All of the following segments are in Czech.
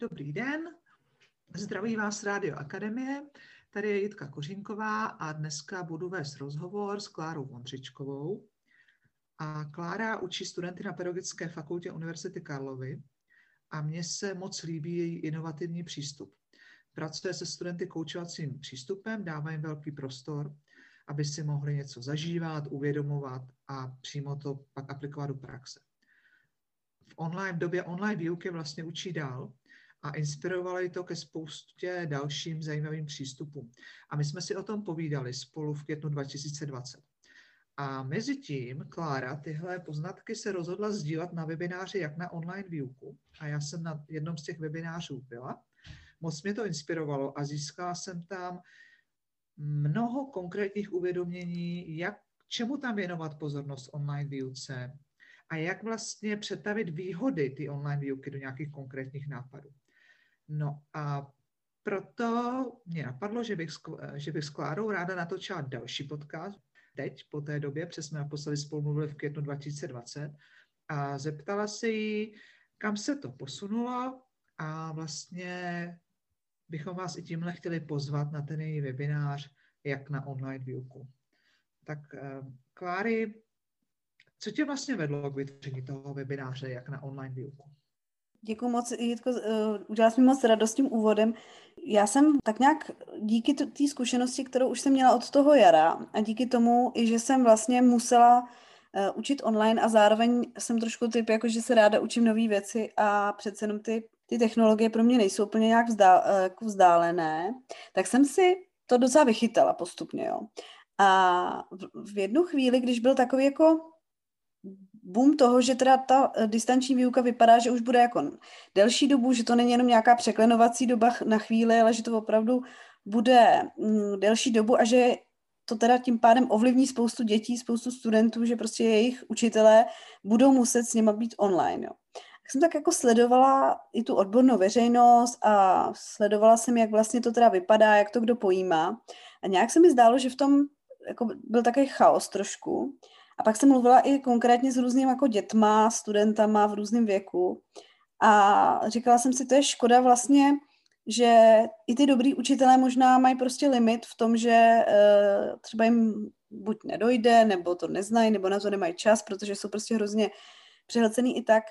Dobrý den, zdraví vás Rádio Akademie, tady je Jitka Kořínková a dneska budu vést rozhovor s Klárou Vondřičkovou. A Klára učí studenty na Pedagogické fakultě Univerzity Karlovy a mně se moc líbí její inovativní přístup. Pracuje se studenty koučovacím přístupem, dává jim velký prostor, aby si mohli něco zažívat, uvědomovat a přímo to pak aplikovat do praxe. V, online, v době online výuky vlastně učí dál a inspirovalo to ke spoustě dalším zajímavým přístupům. A my jsme si o tom povídali spolu v květnu 2020. A mezi tím Klára tyhle poznatky se rozhodla sdílet na webináři jak na online výuku. A já jsem na jednom z těch webinářů byla. Moc mě to inspirovalo a získala jsem tam mnoho konkrétních uvědomění, jak, čemu tam věnovat pozornost online výuce a jak vlastně přetavit výhody ty online výuky do nějakých konkrétních nápadů. No a proto mě napadlo, že bych, že bych s Klárou ráda natočila další podcast, teď, po té době, protože jsme naposledy spolu mluvili v květnu 2020, a zeptala se jí, kam se to posunulo a vlastně bychom vás i tímhle chtěli pozvat na ten její webinář, jak na online výuku. Tak eh, Kláry, co tě vlastně vedlo k vytvoření toho webináře, jak na online výuku? Děkuji moc, Jitko, uh, udělala jsi mi moc radost tím úvodem. Já jsem tak nějak díky té zkušenosti, kterou už jsem měla od toho jara a díky tomu, i že jsem vlastně musela uh, učit online a zároveň jsem trošku typ, jako že se ráda učím nové věci a přece jenom ty, ty technologie pro mě nejsou úplně nějak vzdál, uh, jako vzdálené, tak jsem si to docela vychytala postupně, jo. A v, v jednu chvíli, když byl takový jako boom toho, že teda ta eh, distanční výuka vypadá, že už bude jako delší dobu, že to není jenom nějaká překlenovací doba na chvíli, ale že to opravdu bude mm, delší dobu a že to teda tím pádem ovlivní spoustu dětí, spoustu studentů, že prostě jejich učitelé budou muset s nima být online. Jo. Tak jsem tak jako sledovala i tu odbornou veřejnost a sledovala jsem, jak vlastně to teda vypadá, jak to kdo pojímá. A nějak se mi zdálo, že v tom jako byl takový chaos trošku. A pak jsem mluvila i konkrétně s různými jako dětma, studentama v různém věku. A říkala jsem si, to je škoda vlastně, že i ty dobrý učitelé možná mají prostě limit v tom, že uh, třeba jim buď nedojde, nebo to neznají, nebo na to nemají čas, protože jsou prostě hrozně přehlcený i tak,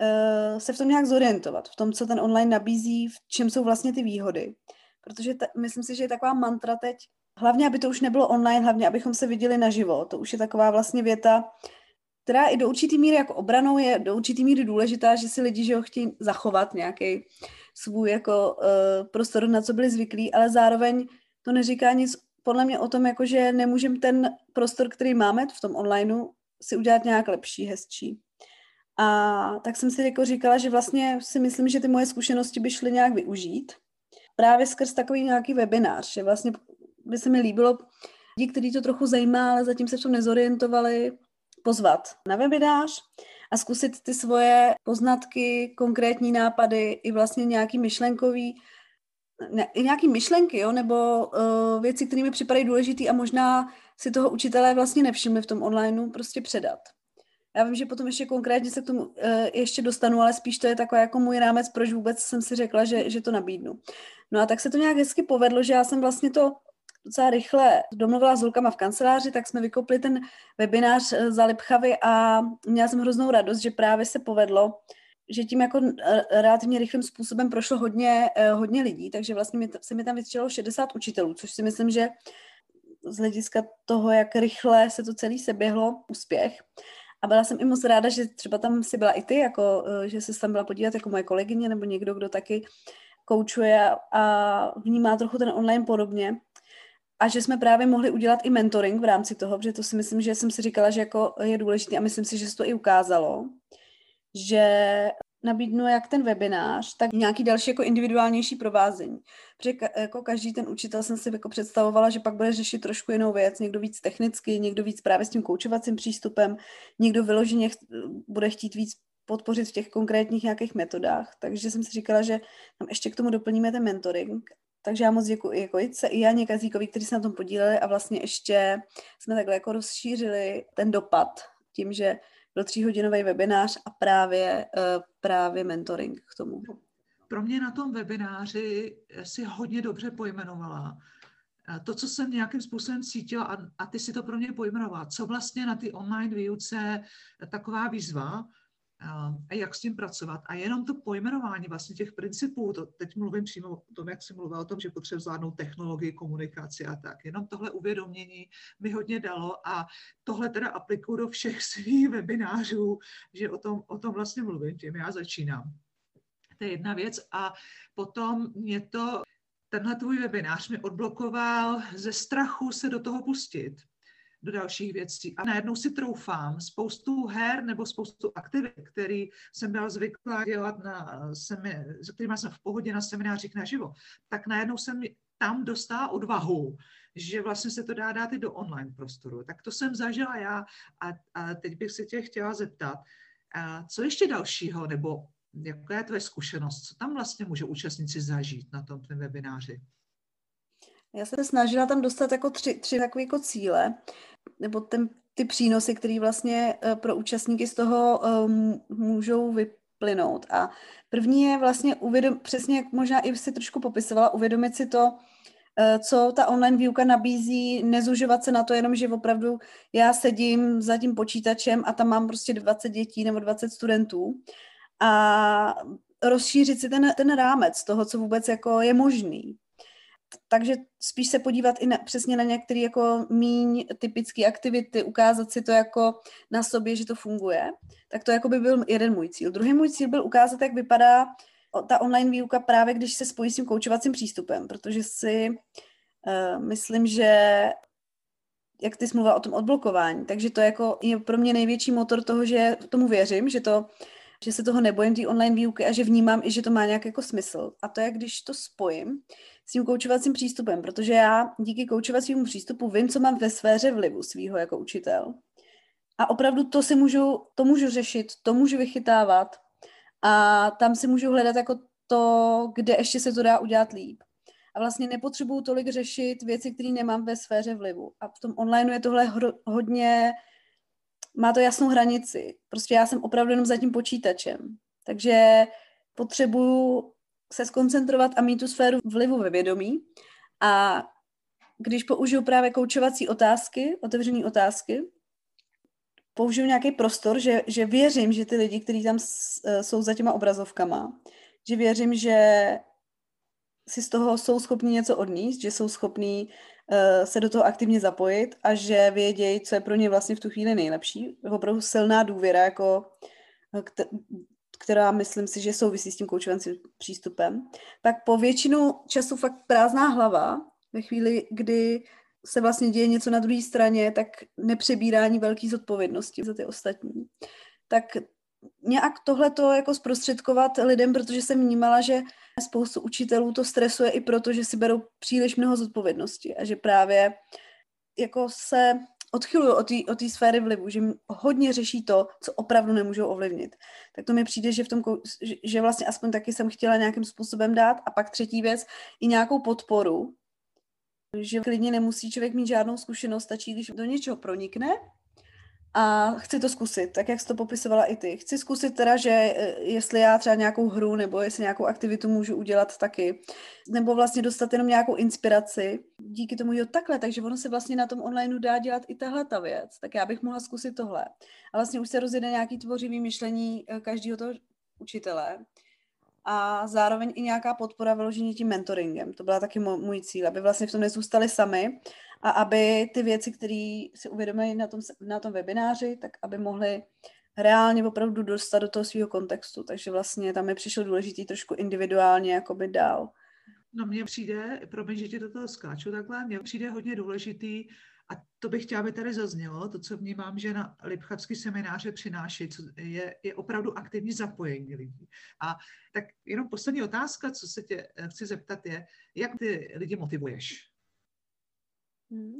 uh, se v tom nějak zorientovat, v tom, co ten online nabízí, v čem jsou vlastně ty výhody. Protože ta, myslím si, že je taková mantra teď, Hlavně, aby to už nebylo online, hlavně, abychom se viděli naživo. To už je taková vlastně věta, která i do určitý míry jako obranou je do určitý míry důležitá, že si lidi že ho chtějí zachovat nějaký svůj jako uh, prostor, na co byli zvyklí, ale zároveň to neříká nic podle mě o tom, jako že nemůžeme ten prostor, který máme v tom onlineu, si udělat nějak lepší, hezčí. A tak jsem si jako říkala, že vlastně si myslím, že ty moje zkušenosti by šly nějak využít. Právě skrz takový nějaký webinář, že vlastně by se mi líbilo lidi, kteří to trochu zajímá, ale zatím se v tom nezorientovali, pozvat na webinář a zkusit ty svoje poznatky, konkrétní nápady i vlastně nějaký myšlenkový, ne, i nějaký myšlenky, jo, nebo uh, věci, které mi připadají důležité a možná si toho učitelé vlastně nevšimli v tom onlineu, prostě předat. Já vím, že potom ještě konkrétně se k tomu uh, ještě dostanu, ale spíš to je takový jako můj rámec, proč vůbec jsem si řekla, že, že to nabídnu. No a tak se to nějak hezky povedlo, že já jsem vlastně to docela rychle domluvila s holkama v kanceláři, tak jsme vykopli ten webinář eh, za Lipchavy a měla jsem hroznou radost, že právě se povedlo, že tím jako eh, relativně rychlým způsobem prošlo hodně, eh, hodně lidí, takže vlastně se mi tam vytřelo 60 učitelů, což si myslím, že z hlediska toho, jak rychle se to celý seběhlo, úspěch. A byla jsem i moc ráda, že třeba tam si byla i ty, jako, že se tam byla podívat jako moje kolegyně nebo někdo, kdo taky koučuje a vnímá trochu ten online podobně a že jsme právě mohli udělat i mentoring v rámci toho, protože to si myslím, že jsem si říkala, že jako je důležité a myslím si, že se to i ukázalo, že nabídnu jak ten webinář, tak nějaký další jako individuálnější provázení. Protože ka- jako každý ten učitel jsem si jako představovala, že pak bude řešit trošku jinou věc, někdo víc technicky, někdo víc právě s tím koučovacím přístupem, někdo vyloženě ch- bude chtít víc podpořit v těch konkrétních nějakých metodách. Takže jsem si říkala, že tam ještě k tomu doplníme ten mentoring takže já moc děkuji jako Jitce i Janě Kazíkovi, kteří se na tom podíleli a vlastně ještě jsme takhle jako rozšířili ten dopad tím, že byl tříhodinový webinář a právě, uh, právě mentoring k tomu. pro mě na tom webináři si hodně dobře pojmenovala to, co jsem nějakým způsobem cítila, a, a ty si to pro mě pojmenovala, co vlastně na ty online výuce taková výzva, a jak s tím pracovat. A jenom to pojmenování vlastně těch principů, to teď mluvím přímo o tom, jak jsem mluvila o tom, že potřebuji zvládnout technologii, komunikaci a tak. Jenom tohle uvědomění mi hodně dalo a tohle teda aplikuju do všech svých webinářů, že o tom, o tom vlastně mluvím, tím já začínám. To je jedna věc. A potom mě to tenhle tvůj webinář mi odblokoval ze strachu se do toho pustit, do dalších věcí. A najednou si troufám spoustu her nebo spoustu aktivit, které jsem byla zvyklá dělat, na semi, s kterými jsem v pohodě na seminářích naživo, tak najednou jsem tam dostala odvahu, že vlastně se to dá dát i do online prostoru. Tak to jsem zažila já a, a teď bych se tě chtěla zeptat, a co ještě dalšího, nebo jaká je tvoje zkušenost? Co tam vlastně může účastníci zažít na tom webináři? Já se snažila tam dostat jako tři, tři takové jako cíle, nebo ten, ty přínosy, které vlastně eh, pro účastníky z toho um, můžou vyplynout. A první je vlastně uvědom, přesně jak možná i si trošku popisovala, uvědomit si to, eh, co ta online výuka nabízí, nezužovat se na to jenom, že opravdu já sedím za tím počítačem a tam mám prostě 20 dětí nebo 20 studentů, a rozšířit si ten, ten rámec toho, co vůbec jako je možný. Takže spíš se podívat i na, přesně na některé jako míň typické aktivity, ukázat si to jako na sobě, že to funguje. Tak to jako by byl jeden můj cíl. Druhý můj cíl byl ukázat, jak vypadá ta online výuka právě, když se spojí s tím koučovacím přístupem, protože si uh, myslím, že jak ty jsi mluvila o tom odblokování, takže to jako je pro mě největší motor toho, že tomu věřím, že to že se toho nebojím, té online výuky a že vnímám i, že to má nějak jako smysl. A to je, když to spojím s tím koučovacím přístupem, protože já díky koučovacímu přístupu vím, co mám ve sféře vlivu svýho jako učitel. A opravdu to si můžu, to můžu řešit, to můžu vychytávat a tam si můžu hledat jako to, kde ještě se to dá udělat líp. A vlastně nepotřebuju tolik řešit věci, které nemám ve sféře vlivu. A v tom online je tohle hodně má to jasnou hranici. Prostě já jsem opravdu jenom za tím počítačem. Takže potřebuju se skoncentrovat a mít tu sféru vlivu ve vědomí. A když použiju právě koučovací otázky, otevřené otázky, použiju nějaký prostor, že, že věřím, že ty lidi, kteří tam e, jsou za těma obrazovkama, že věřím, že si z toho jsou schopni něco odníst, že jsou schopní Eh, se do toho aktivně zapojit a že vědějí, co je pro ně vlastně v tu chvíli nejlepší. Opravdu silná důvěra, jako, eh, která myslím si, že souvisí s tím koučovacím přístupem. Pak po většinu času fakt prázdná hlava, ve chvíli, kdy se vlastně děje něco na druhé straně, tak nepřebírání velké zodpovědnosti za ty ostatní. Tak nějak tohle to jako zprostředkovat lidem, protože jsem vnímala, že spoustu učitelů to stresuje i proto, že si berou příliš mnoho zodpovědnosti a že právě jako se odchylují od té sféry vlivu, že hodně řeší to, co opravdu nemůžou ovlivnit. Tak to mi přijde, že, v tom, že vlastně aspoň taky jsem chtěla nějakým způsobem dát. A pak třetí věc, i nějakou podporu, že klidně nemusí člověk mít žádnou zkušenost, stačí, když do něčeho pronikne a chci to zkusit, tak jak jsi to popisovala i ty. Chci zkusit teda, že eh, jestli já třeba nějakou hru nebo jestli nějakou aktivitu můžu udělat taky, nebo vlastně dostat jenom nějakou inspiraci. Díky tomu, jo, takhle, takže ono se vlastně na tom online dá dělat i tahle ta věc, tak já bych mohla zkusit tohle. A vlastně už se rozjede nějaký tvořivý myšlení eh, každého toho učitele a zároveň i nějaká podpora vyložení tím mentoringem. To byla taky můj cíl, aby vlastně v tom nezůstali sami a aby ty věci, které si uvědomují na tom, na tom webináři, tak aby mohli reálně opravdu dostat do toho svého kontextu. Takže vlastně tam mi přišlo důležitý trošku individuálně jakoby dál. No mně přijde, promiň, že ti do toho skáču takhle, mně přijde hodně důležitý, a to bych chtěla, aby tady zaznělo, to, co vnímám, že na Lipchavský semináře přináší, co je, je opravdu aktivní zapojení lidí. A tak jenom poslední otázka, co se tě chci zeptat, je, jak ty lidi motivuješ? Hmm.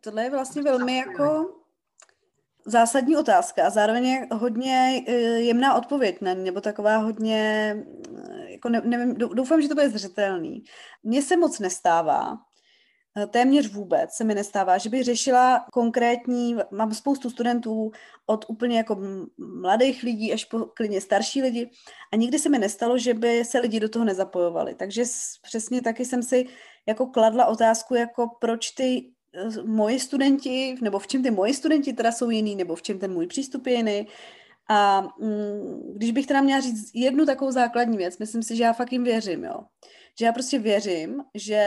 Tohle je vlastně velmi jako zásadní otázka a zároveň je hodně eh, jemná odpověď na nebo taková hodně, eh, jako ne, nevím, doufám, že to bude zřetelný. Mně se moc nestává, téměř vůbec se mi nestává, že bych řešila konkrétní, mám spoustu studentů od úplně jako mladých lidí až po klidně starší lidi a nikdy se mi nestalo, že by se lidi do toho nezapojovali. Takže přesně taky jsem si jako kladla otázku, jako proč ty eh, moji studenti, nebo v čem ty moji studenti teda jsou jiný, nebo v čem ten můj přístup je jiný. A mm, když bych teda měla říct jednu takovou základní věc, myslím si, že já fakt jim věřím, jo. Že já prostě věřím, že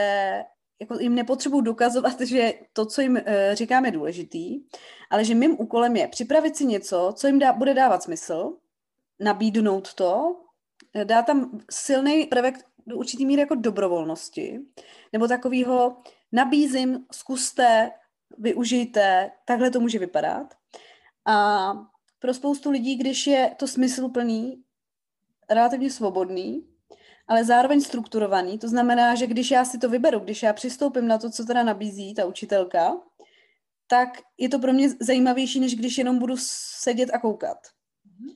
jako jim nepotřebuji dokazovat, že to, co jim uh, říkám, je důležitý, ale že mým úkolem je připravit si něco, co jim dá, bude dávat smysl, nabídnout to, dá tam silný prvek do určitý míry jako dobrovolnosti, nebo takového nabízím, zkuste, využijte, takhle to může vypadat. A pro spoustu lidí, když je to smysluplný, relativně svobodný, ale zároveň strukturovaný. To znamená, že když já si to vyberu, když já přistoupím na to, co teda nabízí ta učitelka, tak je to pro mě zajímavější, než když jenom budu sedět a koukat. Mhm.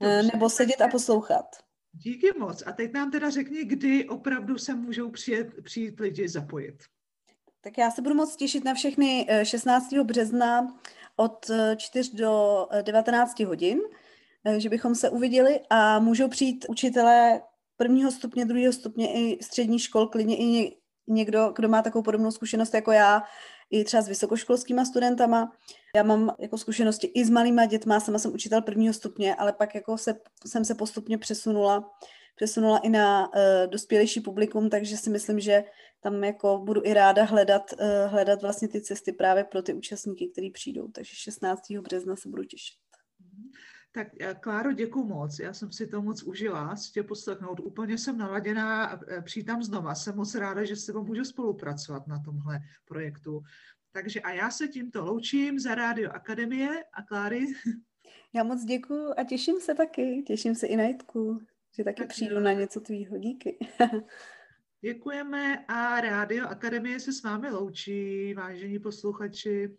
Dobře. Nebo sedět a poslouchat. Díky moc. A teď nám teda řekni, kdy opravdu se můžou přijet, přijít lidi zapojit. Tak já se budu moc těšit na všechny 16. Eh, března od 4 eh, do 19 hodin, eh, že bychom se uviděli a můžou přijít učitelé prvního stupně, druhého stupně i střední škol, klidně i někdo, kdo má takovou podobnou zkušenost jako já, i třeba s vysokoškolskýma studentama. Já mám jako zkušenosti i s malýma dětma, sama jsem učitel prvního stupně, ale pak jako se, jsem se postupně přesunula, přesunula i na uh, dospělejší publikum, takže si myslím, že tam jako budu i ráda hledat, uh, hledat vlastně ty cesty právě pro ty účastníky, kteří přijdou. Takže 16. března se budu těšit. Tak eh, Kláro, děkuji moc. Já jsem si to moc užila si tě poslechnout. Úplně jsem naladěná a eh, přítám znova. Jsem moc ráda, že s tebou můžu spolupracovat na tomhle projektu. Takže a já se tímto loučím za Rádio Akademie a Kláry. Já moc děkuji a těším se taky. Těším se i na Jitku, že taky tak přijdu na něco tvýho. Díky. Děkujeme a Rádio Akademie se s vámi loučí, vážení posluchači.